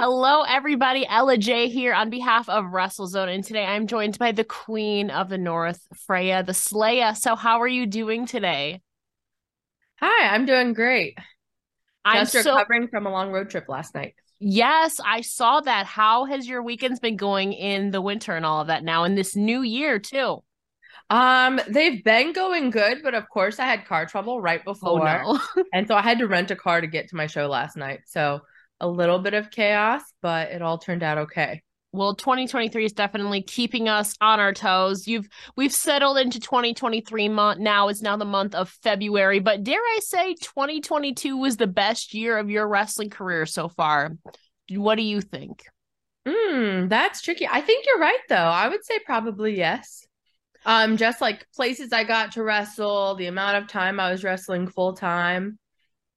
Hello, everybody. Ella J here on behalf of Russell WrestleZone, and today I'm joined by the Queen of the North, Freya the Slaya. So, how are you doing today? Hi, I'm doing great. I'm Just so recovering from a long road trip last night. yes, I saw that. How has your weekends been going in the winter and all of that now in this new year too? Um, they've been going good, but of course I had car trouble right Oh before. no. And so I had to rent a car to get to my show last night. So a little bit of chaos, but it all turned out okay. Well, 2023 is definitely keeping us on our toes. You've we've settled into 2023 month now. It's now the month of February, but dare I say 2022 was the best year of your wrestling career so far. What do you think? Hmm, that's tricky. I think you're right though. I would say probably yes. Um, just like places I got to wrestle, the amount of time I was wrestling full time.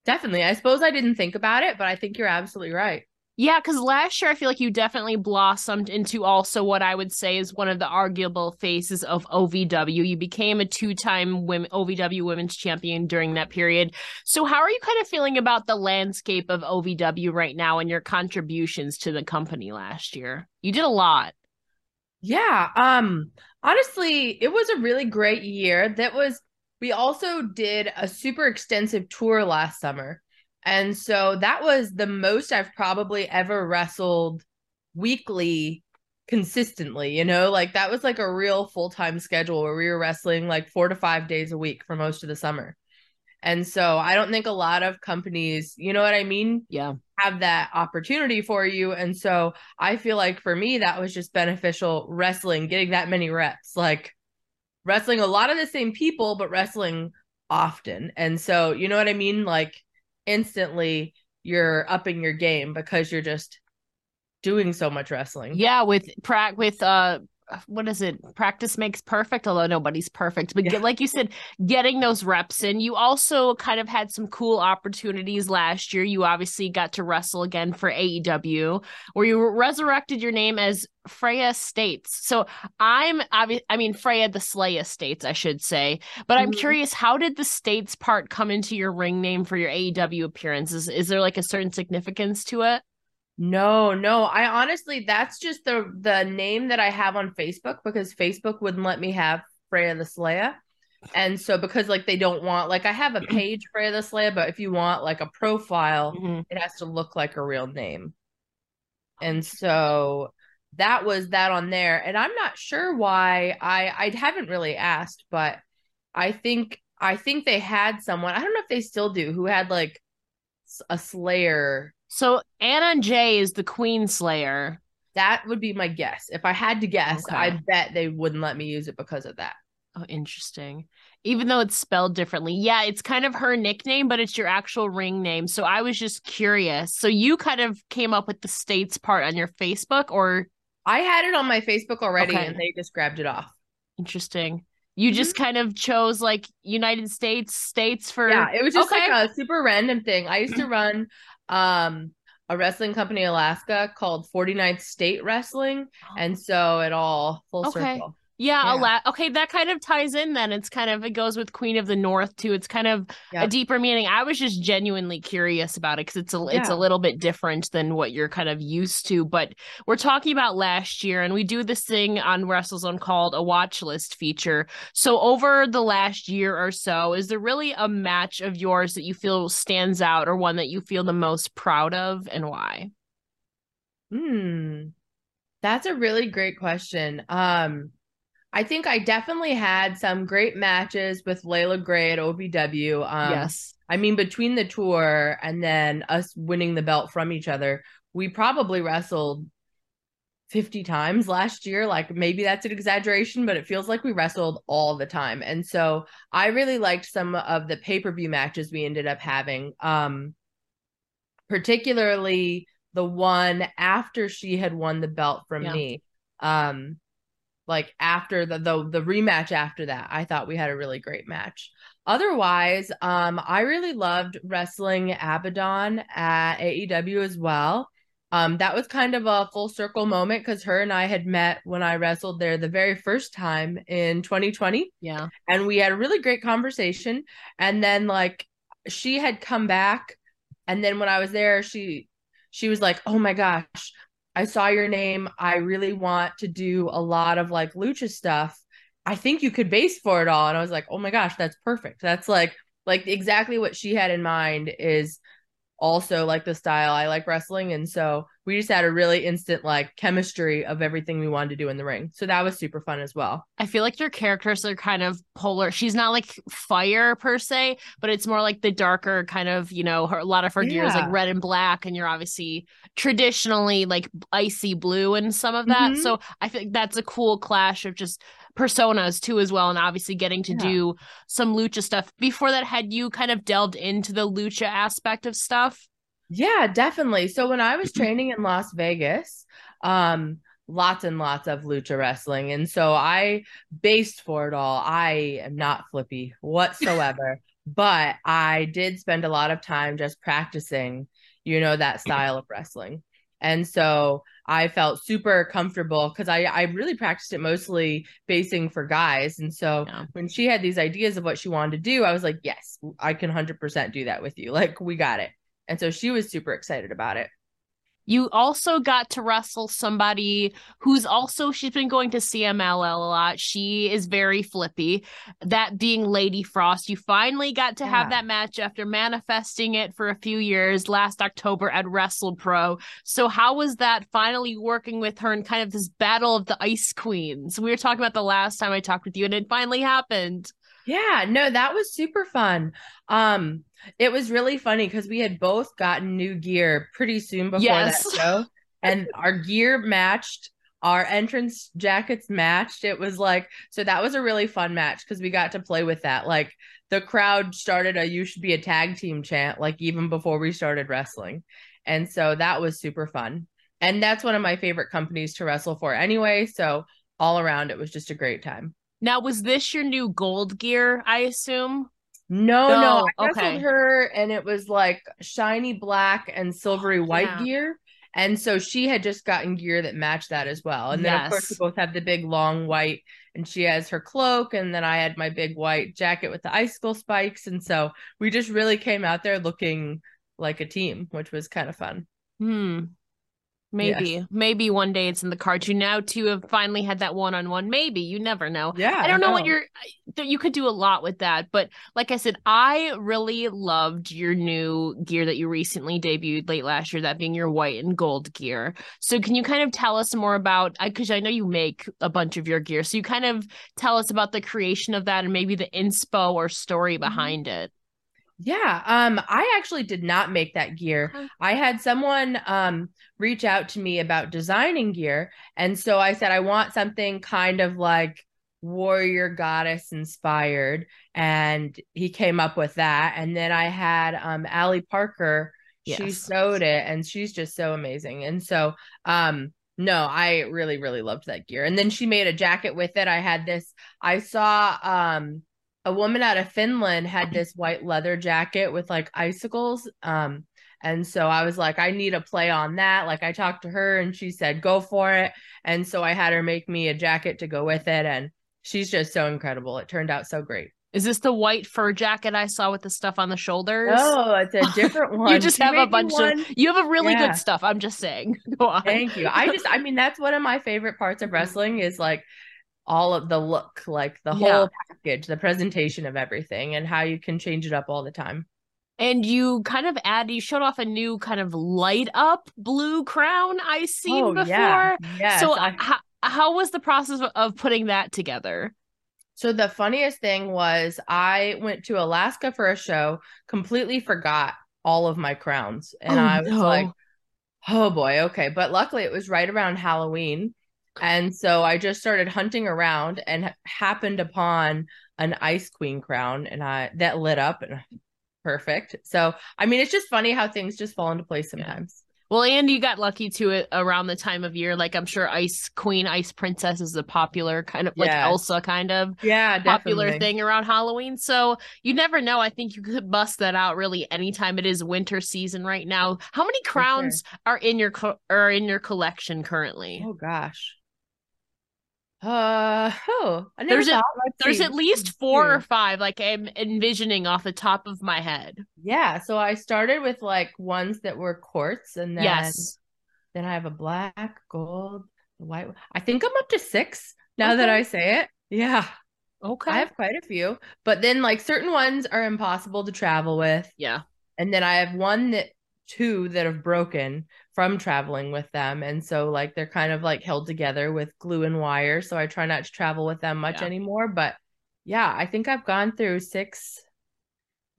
Definitely. I suppose I didn't think about it, but I think you're absolutely right. Yeah, because last year I feel like you definitely blossomed into also what I would say is one of the arguable faces of OVW. You became a two-time women OVW Women's Champion during that period. So how are you kind of feeling about the landscape of OVW right now and your contributions to the company last year? You did a lot. Yeah, um honestly, it was a really great year. That was we also did a super extensive tour last summer. And so that was the most I've probably ever wrestled weekly consistently, you know? Like that was like a real full-time schedule where we were wrestling like 4 to 5 days a week for most of the summer. And so I don't think a lot of companies, you know what I mean? Yeah. have that opportunity for you. And so I feel like for me, that was just beneficial wrestling, getting that many reps, like wrestling a lot of the same people, but wrestling often. And so, you know what I mean? Like instantly you're upping your game because you're just doing so much wrestling. Yeah, with prac with uh what is it? Practice makes perfect, although nobody's perfect. But Yeah. get, like you said, getting those reps in. You also kind of had some cool opportunities last year. You obviously got to wrestle again for AEW, where you resurrected your name as Freya States. So I'm obvi- I mean Freya the Slaya States, I should say. But I'm Mhm. curious, how did the States part come into your ring name for your AEW appearances? Is there like a certain significance to it? No, no. I honestly that's just the the name that I have on Facebook because Facebook wouldn't let me have Freya the Slaya. And so because like they don't want like I have a page Freya the Slaya, but if you want like a profile, Mhm. it has to look like a real name. And so that was that on there. And I'm not sure why I I haven't really asked, but I think I think they had someone, I don't know if they still do, who had like a slayer. So Anna and Jay is the Queen Slayer. That would be my guess. If I had to guess, Okay. I bet they wouldn't let me use it because of that. Oh, interesting. Even though it's spelled differently. Yeah, it's kind of her nickname, but it's your actual ring name. So I was just curious. So you kind of came up with the states part on your Facebook or I had it on my Facebook already Okay. and they just grabbed it off. interesting. You mm-hmm. just kind of chose like United States states for Yeah, it was just Okay. like a super random thing. I used to run um a wrestling company in Alaska called 49th State Wrestling, and so it all full Okay. circle. Yeah, Yeah. Okay, that kind of ties in then. It's kind of it goes with Queen of the North too. It's kind of a deeper meaning. I was just genuinely curious about it because it's a it's a little bit different than what you're kind of used to. But we're talking about last year, and we do this thing on WrestleZone called a watch list feature. So over the last year or so, is there really a match of yours that you feel stands out, or one that you feel the most proud of, and why? Hmm. That's a really great question. Um, I think I definitely had some great matches with Leila Grey at OVW. Um, yes. I mean, between the tour and then us winning the belt from each other, we probably wrestled 50 times last year. Like maybe that's an exaggeration, but it feels like we wrestled all the time. And so I really liked some of the pay-per-view matches we ended up having. Um particularly the one after she had won the belt from Yeah. me. Um like after the, the the rematch after that, I thought we had a really great match. Otherwise, um, I really loved wrestling Abaddon at AEW as well. Um, that was kind of a full circle moment because her and I had met when I wrestled there the very first time in 2020, Yeah. and we had a really great conversation. And then like she had come back, and then when I was there, she she was like, "Oh my gosh, I saw your name. I really want to do a lot of like lucha stuff. I think you could base for it all." And I was like, "Oh my gosh, that's perfect. That's like like exactly what she had in mind is also like the style I like wrestling. And so we just had a really instant like chemistry of everything we wanted to do in the ring. So that was super fun as well. I feel like your characters are kind of polar. She's not like fire per se, but it's more like the darker kind of, you know, her, a lot of her yeah. gear is like red and black. And you're obviously traditionally like icy blue and some of that. Mm-hmm. So I think that's a cool clash of just personas too as well and obviously getting to yeah. do some lucha stuff. Before that had you kind of delved into the lucha aspect of stuff? Yeah definitely. So when i was training in las vegas um lots and lots of lucha wrestling and so i based for it all. I am not flippy whatsoever but i did spend a lot of time just practicing you know that style of wrestling. And so I felt super comfortable because I, I really practiced it mostly basing for guys. And so yeah. when she had these ideas of what she wanted to do, I was like, yes, I can 100% do that with you. Like, we got it. And so she was super excited about it. You also got to wrestle somebody who's also she's been going to CMLL a lot. She is very flippy. That being Lady Frost. You finally got to yeah. have that match after manifesting it for a few years last October at Wrestle Pro. So how was that finally working with her in kind of this battle of the Ice Queens? We were talking about the last time I talked with you and it finally happened. Yeah, no, that was super fun. Um, it was really funny because we had both gotten new gear pretty soon before yes. that show, and our gear matched. Our entrance jackets matched. It was like so that was a really fun match because we got to play with that. Like the crowd started a "You should be a tag team" chant, like even before we started wrestling, and so that was super fun. And that's one of my favorite companies to wrestle for anyway. So all around, it was just a great time. Now, was this your new gold gear? I assume. No, no, no I wrestled okay. her, and it was like shiny black and silvery oh, white yeah. gear. And so she had just gotten gear that matched that as well. And then yes. of course we both have the big long white and she has her cloak and then I had my big white jacket with the icicle spikes and so we just really came out there looking like a team, which was kind of fun. Hmm. Maybe, yes. maybe one day it's in the cards. You now two have finally had that one on one. Maybe you never know. Yeah, I don't know. what you're. You could do a lot with that, but like I said, I really loved your new gear that you recently debuted late last year. That being your white and gold gear. So can you kind of tell us more about? I Because I, I know you make a bunch of your gear, so you kind of tell us about the creation of that and maybe the inspo or story mm-hmm. behind it. Yeah, um I actually did not make that gear. I had someone um reach out to me about designing gear and so I said I want something kind of like warrior goddess inspired and he came up with that and then I had um Allie Parker yes. she sewed it and she's just so amazing. And so um no, I really really loved that gear. And then she made a jacket with it. I had this I saw um a woman out of Finland had this white leather jacket with like icicles. Um, and so I was like, I need a play on that. Like I talked to her and she said, go for it. And so I had her make me a jacket to go with it. And she's just so incredible. It turned out so great. Is this the white fur jacket I saw with the stuff on the shoulders? Oh, it's a different one. you just she have a bunch of you have a really yeah. good stuff. I'm just saying. Go on. Thank you. I just I mean that's one of my favorite parts of wrestling is like all of the look, like the yeah. whole package, the presentation of everything, and how you can change it up all the time. And you kind of add, you showed off a new kind of light up blue crown I seen oh, before. Yeah. Yes, so, I... how, how was the process of putting that together? So the funniest thing was I went to Alaska for a show, completely forgot all of my crowns. And oh, I was no. like, oh boy, okay. But luckily it was right around Halloween. And so I just started hunting around and happened upon an ice queen crown and I that lit up and perfect. So I mean it's just funny how things just fall into place sometimes. Yeah. Well, and you got lucky to it around the time of year. Like I'm sure Ice Queen, Ice Princess is a popular kind of like Elsa kind of yeah popular definitely. thing around Halloween. So you never know. I think you could bust that out really anytime it is winter season right now. How many crowns sure. are in your co- are in your collection currently? Oh gosh. Uh oh, I never There's a- There's see. at least four or five, like I'm envisioning off the top of my head. Yeah, so I started with like ones that were quartz, and then yes. then I have a black, gold, white. I think I'm up to six now that I say it. Yeah, Okay. I have quite a few, but then like certain ones are impossible to travel with, yeah. and then I have one that two that have broken from traveling with them, and so like they're kind of like held together with glue and wire. So I try not to travel with them much Yeah. anymore, but yeah, I think I've gone through six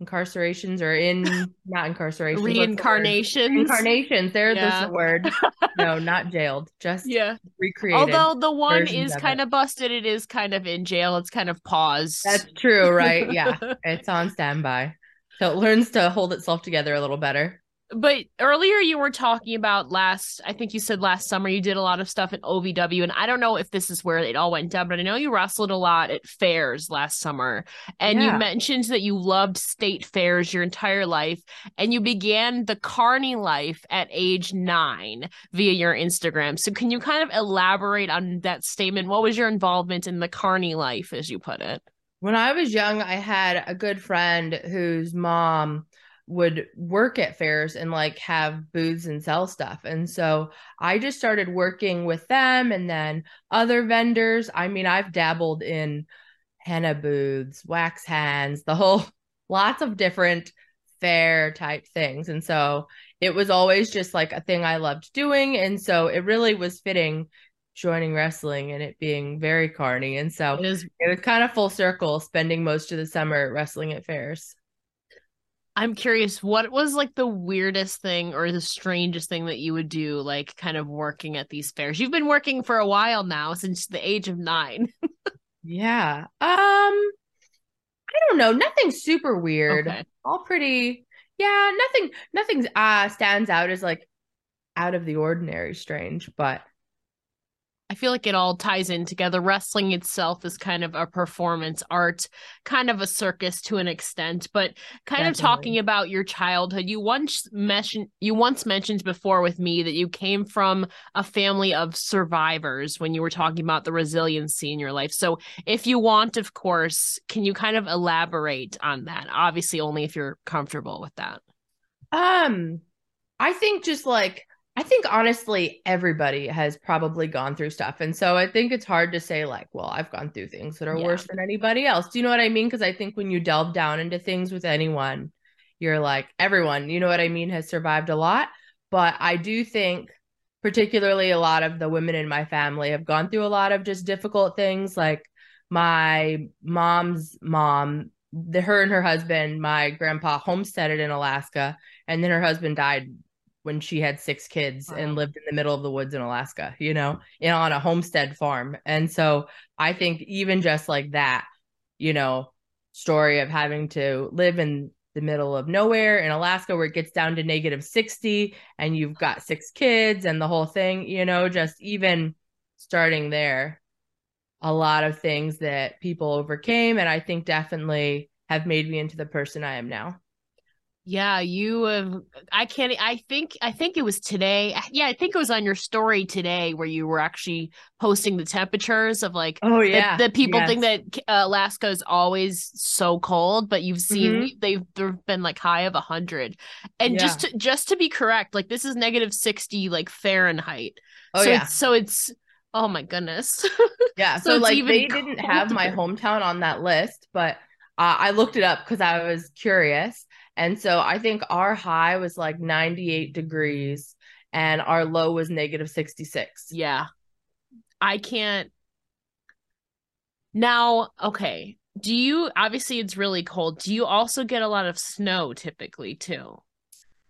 incarcerations or in not incarcerations what's the? Reincarnations. Incarnations. There's Yeah. the word. No, not jailed. Just Yeah. recreated. Although the one is of kind it. of busted, it is kind of in jail. It's kind of paused. That's true, right? Yeah. it's on standby. So it learns to hold itself together a little better. But earlier you were talking about last, I think you said last summer you did a lot of stuff at OVW, and I don't know if this is where it all went down, but I know you wrestled a lot at fairs last summer, and Yeah. you mentioned that you loved state fairs your entire life, and you began the carny life at age nine via your Instagram. So can you kind of elaborate on that statement? What was your involvement in the carny life, as you put it? When I was young, I had a good friend whose mom would work at fairs and like have booths and sell stuff. And so I just started working with them and then other vendors. I mean, I've dabbled in henna booths, wax hands, the whole lots of different fair type things. And so it was always just like a thing I loved doing. And so it really was fitting joining wrestling and it being very carny. And so It is it was kind of full circle spending most of the summer wrestling at fairs. I'm curious, what was like the weirdest thing or the strangest thing that you would do, like kind of working at these fairs? You've been working for a while now, since the age of nine. Yeah. Um I don't know, nothing super weird. Okay. All pretty yeah, nothing nothing uh stands out as like out of the ordinary strange, but I feel like it all ties in together. Wrestling itself is kind of a performance art, kind of a circus to an extent, but kind of talking about your childhood. You once mentioned you once mentioned before with me that you came from a family of survivors when you were talking about the resiliency in your life. So, if you want, of course, can you kind of elaborate on that? Obviously, only if you're comfortable with that. um I think just like I think honestly everybody has probably gone through stuff. And so I think it's hard to say like, well, I've gone through things that are Yeah. worse than anybody else. Do you know what I mean? Because I think when you delve down into things with anyone, you're like everyone, you know what I mean, has survived a lot. But I do think particularly a lot of the women in my family have gone through a lot of just difficult things like my mom's mom the her and her husband my grandpa homesteaded in alaska and then her husband died when she had six kids Wow. and lived in the middle of the woods in alaska you know in, on a homestead farm and so i think even just like that you know story of having to live in the middle of nowhere in alaska where it gets down to negative 60 and you've got six kids and the whole thing you know just even starting there a lot of things that people overcame and i think definitely have made me into the person i am now Yeah, you have. I can't. I think. I think it was today. Yeah, I think it was on your story today where you were actually posting the temperatures of like oh that, that people think that uh, Alaska is always so cold, but you've seen Mhm. they've there've been like high of a hundred, and just to, just to be correct, like this is negative sixty like Fahrenheit. oh so yeah it's, so it's oh my goodness. yeah so so, like even they didn't have my hometown on that list but uh, i looked it up because i was curious and so i think our high was like 98 degrees and our low was negative 66 yeah, I can't. Now, okay. Do you obviously it's really cold. Do you also get a lot of snow typically too?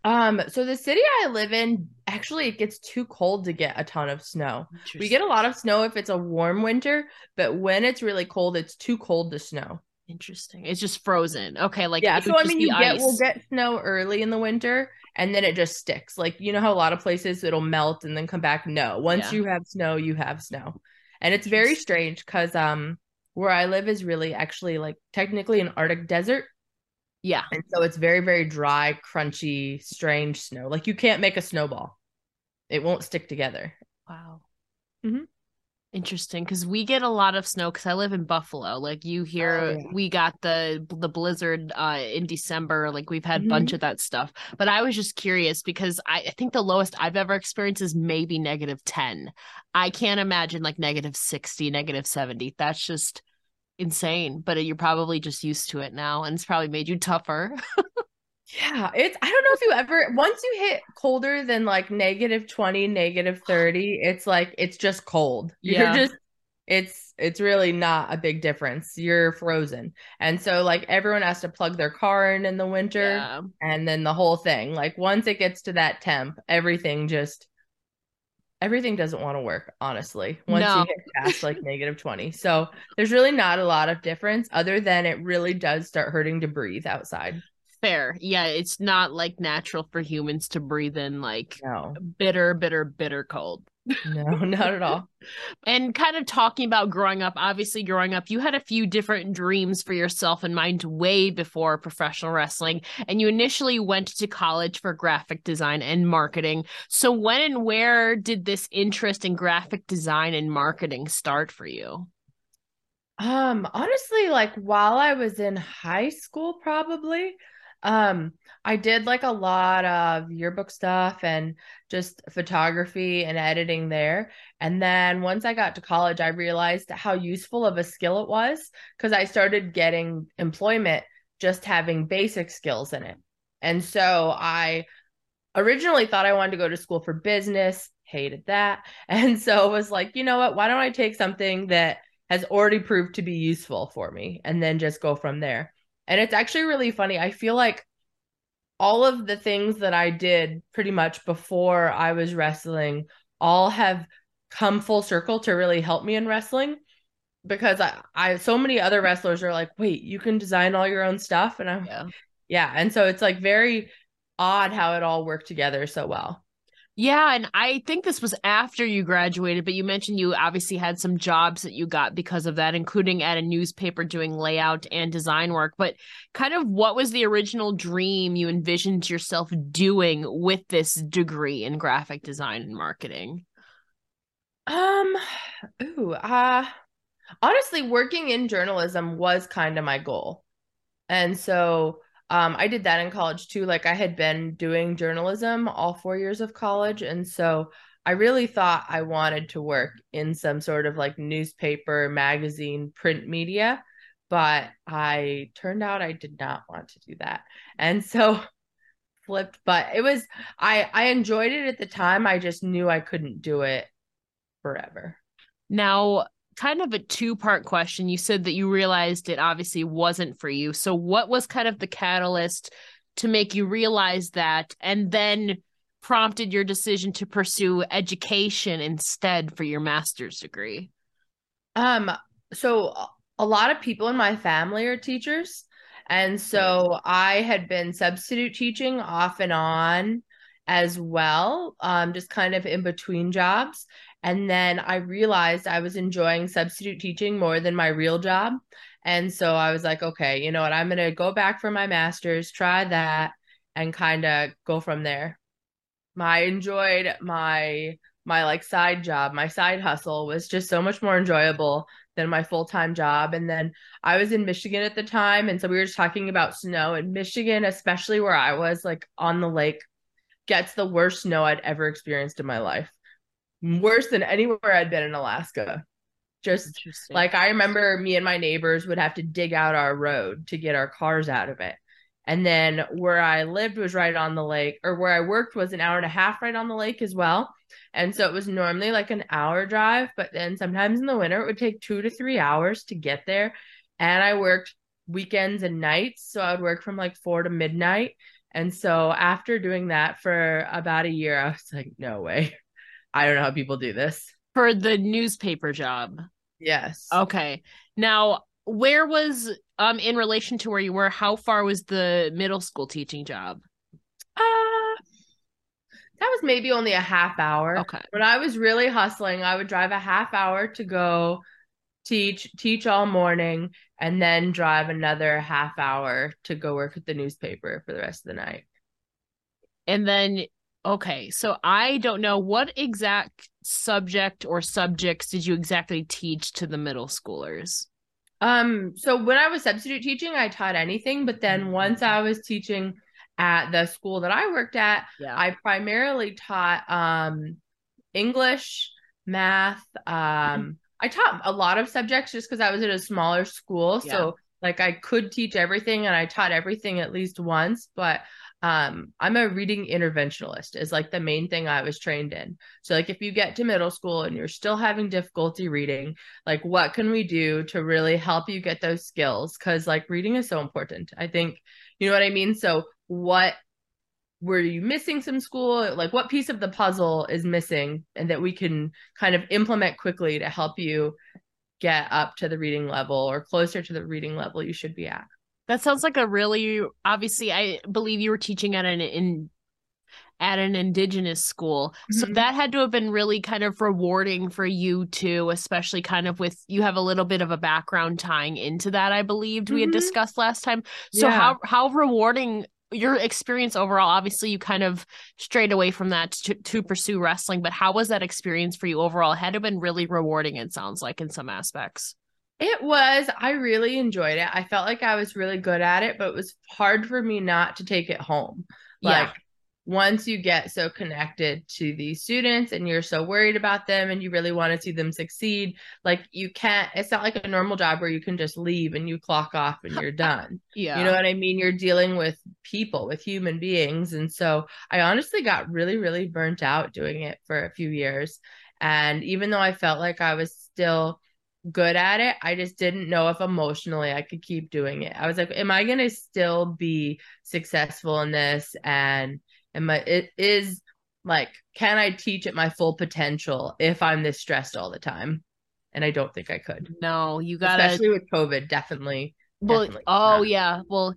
um so the city i live in actually it gets too cold to get a ton of snow we get a lot of snow if it's a warm winter but when it's really cold it's too cold to snow Interesting. It's just frozen. Okay, like yeah so i mean you get we'll get snow early in the winter and then it just sticks like you know how a lot of places it'll melt and then come back no once Yeah. you have snow you have snow and it's very strange because um where i live is really actually like technically an arctic desert Yeah. and so it's very very dry crunchy strange snow like you can't make a snowball it won't stick together Wow. Mhm. Interesting, because we get a lot of snow. Because I live in Buffalo. Like you hear, Oh, yeah. we got the the blizzard uh, in December. Like we've had a bunch Mhm. of that stuff. But I was just curious because I, I think the lowest I've ever experienced is maybe negative ten. I can't imagine like negative sixty, negative seventy. That's just insane. But you're probably just used to it now, and it's probably made you tougher. Yeah, it's I don't know if you ever once you hit colder than like negative 20, negative 30, it's like it's just cold. Yeah. You're just it's it's really not a big difference. You're frozen. And so like everyone has to plug their car in in the winter yeah. and then the whole thing. Like once it gets to that temp, everything just everything doesn't want to work, honestly. Once No. you hit past like negative 20. So there's really not a lot of difference other than it really does start hurting to breathe outside. Fair. Yeah, it's not like natural for humans to breathe in like No. bitter, bitter, bitter cold. No, not at all. And kind of talking about growing up, obviously, growing up, you had a few different dreams for yourself in mind way before professional wrestling. And you initially went to college for graphic design and marketing. So, when and where did this interest in graphic design and marketing start for you? Um, honestly, like while I was in high school, probably, um, I did like a lot of yearbook stuff and just photography and editing there. And then once I got to college, I realized how useful of a skill it was because I started getting employment just having basic skills in it. And so I originally thought I wanted to go to school for business, hated that. And so was like, you know what? Why don't I take something that has already proved to be useful for me and then just go from there. And it's actually really funny. I feel like all of the things that I did pretty much before I was wrestling all have come full circle to really help me in wrestling because I, I so many other wrestlers are like, wait, you can design all your own stuff. And I'm Yeah. yeah. And so it's like very odd how it all worked together so well. Yeah, and I think this was after you graduated, but you mentioned you obviously had some jobs that you got because of that, including at a newspaper doing layout and design work. But kind of what was the original dream you envisioned yourself doing with this degree in graphic design and marketing? Um, ooh, uh, honestly, working in journalism was kind of my goal. And so um, I did that in college too. Like I had been doing journalism all four years of college. And so I really thought I wanted to work in some sort of like newspaper, magazine, print media. But I turned out I did not want to do that. And so flipped, but it was I I enjoyed it at the time. I just knew I couldn't do it forever. Now, kind of a two part question. You said that you realized it obviously wasn't for you. So, what was kind of the catalyst to make you realize that and then prompted your decision to pursue education instead for your master's degree? Um, so a lot of people in my family are teachers. And so I had been substitute teaching off and on as well, um, just kind of in between jobs. And then I realized I was enjoying substitute teaching more than my real job. And so I was like, okay, you know what? I'm going to go back for my master's, try that, and kind of go from there. I enjoyed my my like side job, my side hustle was just so much more enjoyable than my full-time job. And then I was in Michigan at the time. And so we were just talking about snow in Michigan, especially where I was like on the lake, gets the worst snow I'd ever experienced in my life. Worse than anywhere I'd been in Alaska. Just like I remember me and my neighbors would have to dig out our road to get our cars out of it. And then where I lived was right on the lake, or where I worked was an hour and a half right on the lake as well. And so it was normally like an hour drive, but then sometimes in the winter it would take two to three hours to get there. And I worked weekends and nights. So I would work from like four to midnight. And so after doing that for about a year, I was like, no way. I don't know how people do this. for the newspaper job. Yes. Okay. Now, where was um in relation to where you were, how far was the middle school teaching job? Uh, that was maybe only a half hour. Okay. When I was really hustling, I would drive a half hour to go teach, teach all morning, and then drive another half hour to go work at the newspaper for the rest of the night. And then okay, so I don't know what exact subject or subjects did you exactly teach to the middle schoolers? Um, so when I was substitute teaching, I taught anything, but then once I was teaching at the school that I worked at, Yeah. I primarily taught um English, math, um I taught a lot of subjects just because I was at a smaller school. Yeah. So like I could teach everything and I taught everything at least once, but um I'm a reading interventionalist is like the main thing I was trained in. So like if you get to middle school and you're still having difficulty reading, like what can we do to really help you get those skills cuz like reading is so important. I think you know what I mean? So what were you missing some school? Like what piece of the puzzle is missing and that we can kind of implement quickly to help you get up to the reading level or closer to the reading level you should be at. That sounds like a really obviously I believe you were teaching at an in at an indigenous school. So Mhm. that had to have been really kind of rewarding for you too, especially kind of with you have a little bit of a background tying into that, I believed we had Mhm. discussed last time. So Yeah. how how rewarding your experience overall obviously you kind of strayed away from that to, to pursue wrestling but how was that experience for you overall it had to have been really rewarding it sounds like in some aspects It was. I really enjoyed it. I felt like I was really good at it, but it was hard for me not to take it home. Yeah. Like once you get so connected to these students and you're so worried about them and you really want to see them succeed, like you can't, it's not like a normal job where you can just leave and you clock off and you're done. yeah You know what I mean? You're dealing with people, with human beings. And so I honestly got really, really burnt out doing it for a few years. And even though I felt like I was still good at it, I just didn't know if emotionally I could keep doing it. I was like, am I going to still be successful in this? And am I, it is like, can I teach at my full potential if I'm this stressed all the time? And I don't think I could, no you gotta especially with COVID, definitely. well definitely oh not. yeah well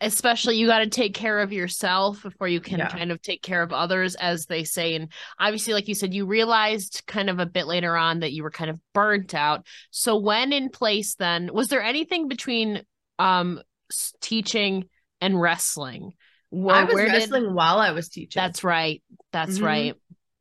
especially you got to take care of yourself before you can Yeah. kind of take care of others as they say and obviously like you said you realized kind of a bit later on that you were kind of burnt out so when in place then was there anything between um teaching and wrestling Where- I was where did- wrestling while I was teaching. that's right that's Mhm. right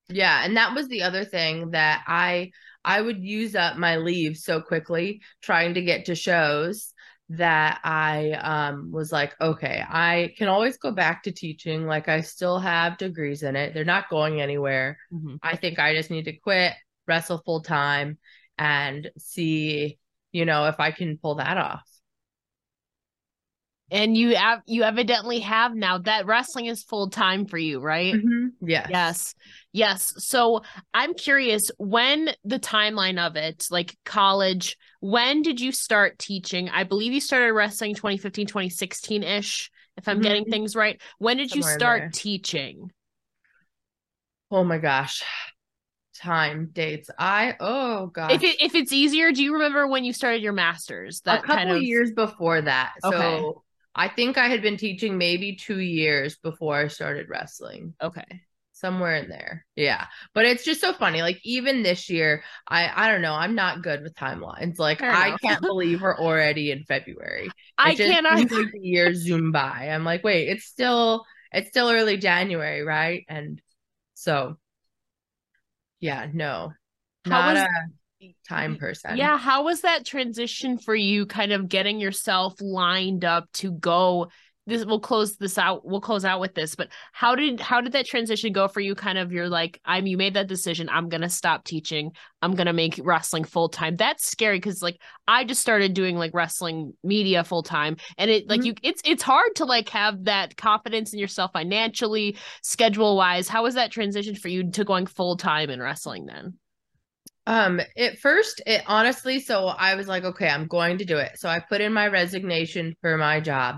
Yeah, and that was the other thing that I I would use up my leave so quickly trying to get to shows that I um was like, okay, I can always go back to teaching. Like I still have degrees in it. They're not going anywhere. Mhm. I think I just need to quit, wrestle full time and see, you know, if I can pull that off. And you have you evidently have now that wrestling is full time for you right Mhm. Yes. Yes. Yes. So I'm curious when the timeline of it, like college, when did you start teaching? I believe you started wrestling 2015, 2016 ish, if I'm Mhm. getting things right. When did you Somewhere in start there. teaching? Oh my gosh. Time, dates. I oh god. If it, if it's easier, do you remember when you started your masters? That a couple kind of... years before that. So Okay. I think I had been teaching maybe two years before I started wrestling. Okay. Somewhere in there. Yeah. But it's just so funny. Like even this year, I I don't know. I'm not good with timelines. Like Fair I can't believe we're already in February. I It just cannot. like the years zoom by. I'm like, wait, it's still it's still early January, right? And so yeah, no. How Not was- a time person. Yeah, how was that transition for you kind of getting yourself lined up to go this we'll close this out we'll close out with this but how did how did that transition go for you kind of you're like i'm you made that decision i'm gonna stop teaching i'm gonna make wrestling full time that's scary because like i just started doing like wrestling media full time and it like Mhm. you it's it's hard to like have that confidence in yourself financially schedule wise how was that transition for you to going full time in wrestling then Um, at first, it honestly, so I was like, okay, I'm going to do it. So I put in my resignation for my job.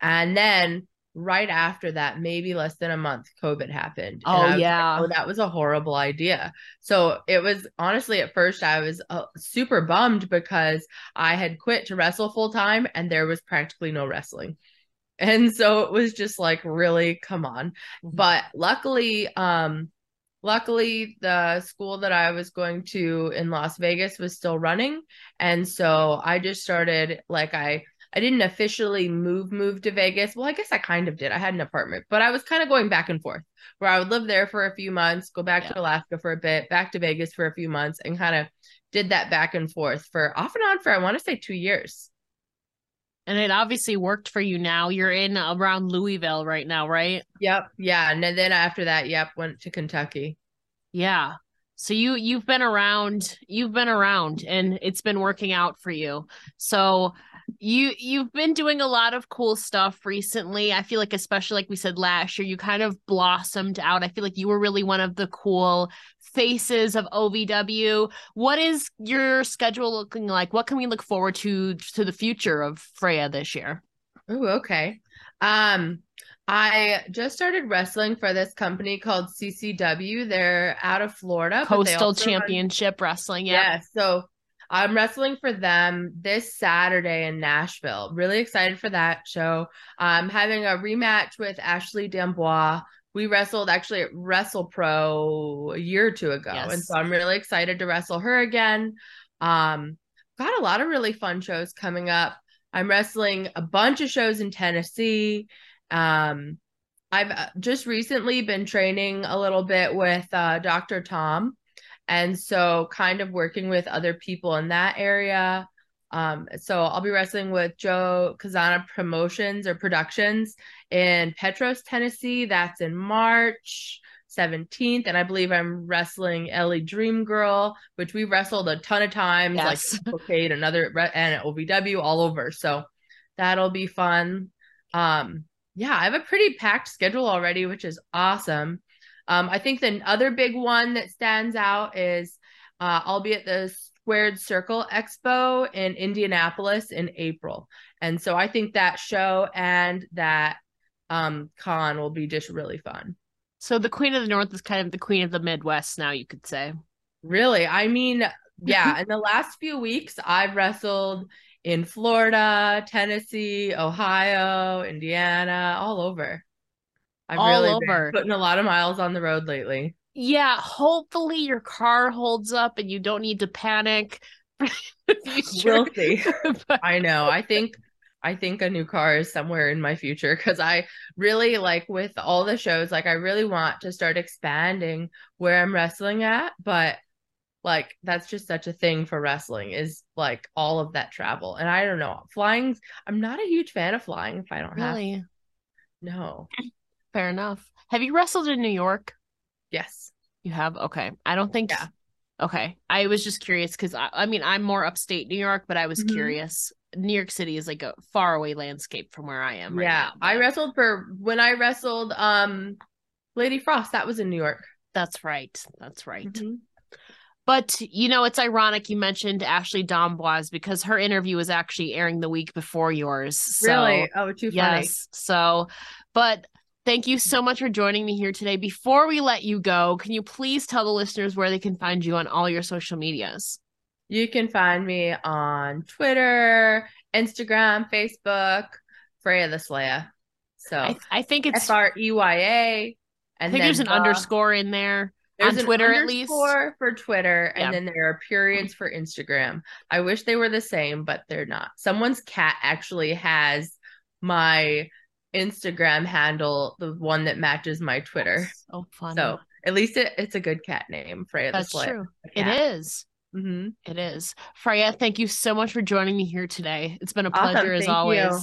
And then right after that, maybe less than a month, COVID happened. Oh, was like, yeah. oh, that was a horrible idea. So it was honestly, at first, I was uh, super bummed because I had quit to wrestle full time and there was practically no wrestling. And so it was just like, really, come on. Mhm. But luckily, um, luckily the school that I was going to in Las Vegas was still running. And so I just started like I I didn't officially move move to Vegas. Well, I guess I kind of did. I had an apartment, but I was kind of going back and forth where I would live there for a few months, go back yeah. to Alaska for a bit, back to Vegas for a few months, and kind of did that back and forth for off and on for I want to say two years. And it obviously worked for you now. You're in around Louisville right now, right? Yep. Yeah. And then after that, yep, went to Kentucky. Yeah. So you you've been around, you've been around and it's been working out for you. So you you've been doing a lot of cool stuff recently i feel like especially like we said last year you kind of blossomed out i feel like you were really one of the cool faces of ovw what is your schedule looking like what can we look forward to to the future of freya this year oh okay um I just started wrestling for this company called CCW. They're out of Florida. Coastal Championship run... Wrestling. Yep. Yeah. So I'm wrestling for them this Saturday in Nashville. Really excited for that show. I'm having a rematch with Ashley D'Amboise. We wrestled actually at Wrestle Pro a year or two ago. Yes. And so I'm really excited to wrestle her again. Um, got a lot of really fun shows coming up. I'm wrestling a bunch of shows in Tennessee. Um, I've uh, just recently been training a little bit with uh, Dr. Tom and so kind of working with other people in that area um, so I'll be wrestling with Joe Kazana Promotions or Productions in Petros, Tennessee. That's in March 17th. And I believe I'm wrestling Ellie Dream Girl, which we wrestled a ton of times, yes. like okay, another and OVW all over. So that'll be fun. Um, yeah, I have a pretty packed schedule already, which is awesome. Um, I think the other big one that stands out is uh, I'll be at the Squared Circle Expo in Indianapolis in April. And so I think that show and that um, con will be just really fun. So the Queen of the North is kind of the Queen of the Midwest now, you could say. Really? I mean, yeah, in the last few weeks, I've wrestled in Florida, Tennessee, Ohio, Indiana, all over. I've all really over. putting a lot of miles on the road lately. Yeah, hopefully your car holds up and you don't need to panic. we'll see. but... I know. I think I think a new car is somewhere in my future because I really like with all the shows, like I really want to start expanding where I'm wrestling at, but like that's just such a thing for wrestling is like all of that travel. And I don't know, flying I'm not a huge fan of flying if I don't really? have No. Fair enough. Have you wrestled in New York? Yes. You have? Okay. I don't think. Yeah. Okay. I was just curious because I, I mean, I'm more upstate New York, but I was mm-hmm. curious. New York City is like a faraway landscape from where I am. Right yeah. Now, I wrestled for when I wrestled um Lady Frost. That was in New York. That's right. That's right. Mm-hmm. But you know, it's ironic you mentioned Ashley D'Amboise because her interview was actually airing the week before yours. So, really? Oh, too funny. Yes. So, but Thank you so much for joining me here today. Before we let you go, can you please tell the listeners where they can find you on all your social medias? You can find me on Twitter, Instagram, Facebook, Freya the Slaya. So I, I think it's F R E Y A. I think there's an uh, underscore in there. There's on Twitter at least for Twitter, and yeah. then there are periods for Instagram. I wish they were the same, but they're not. Someone's cat actually has my Instagram handle, the one that matches my Twitter. so funny. So at least it, it's a good cat name, Freya That's true. It is. Mm-hmm. It is. Freya, thank you so much for joining me here today. It's been a pleasure awesome. as always. You.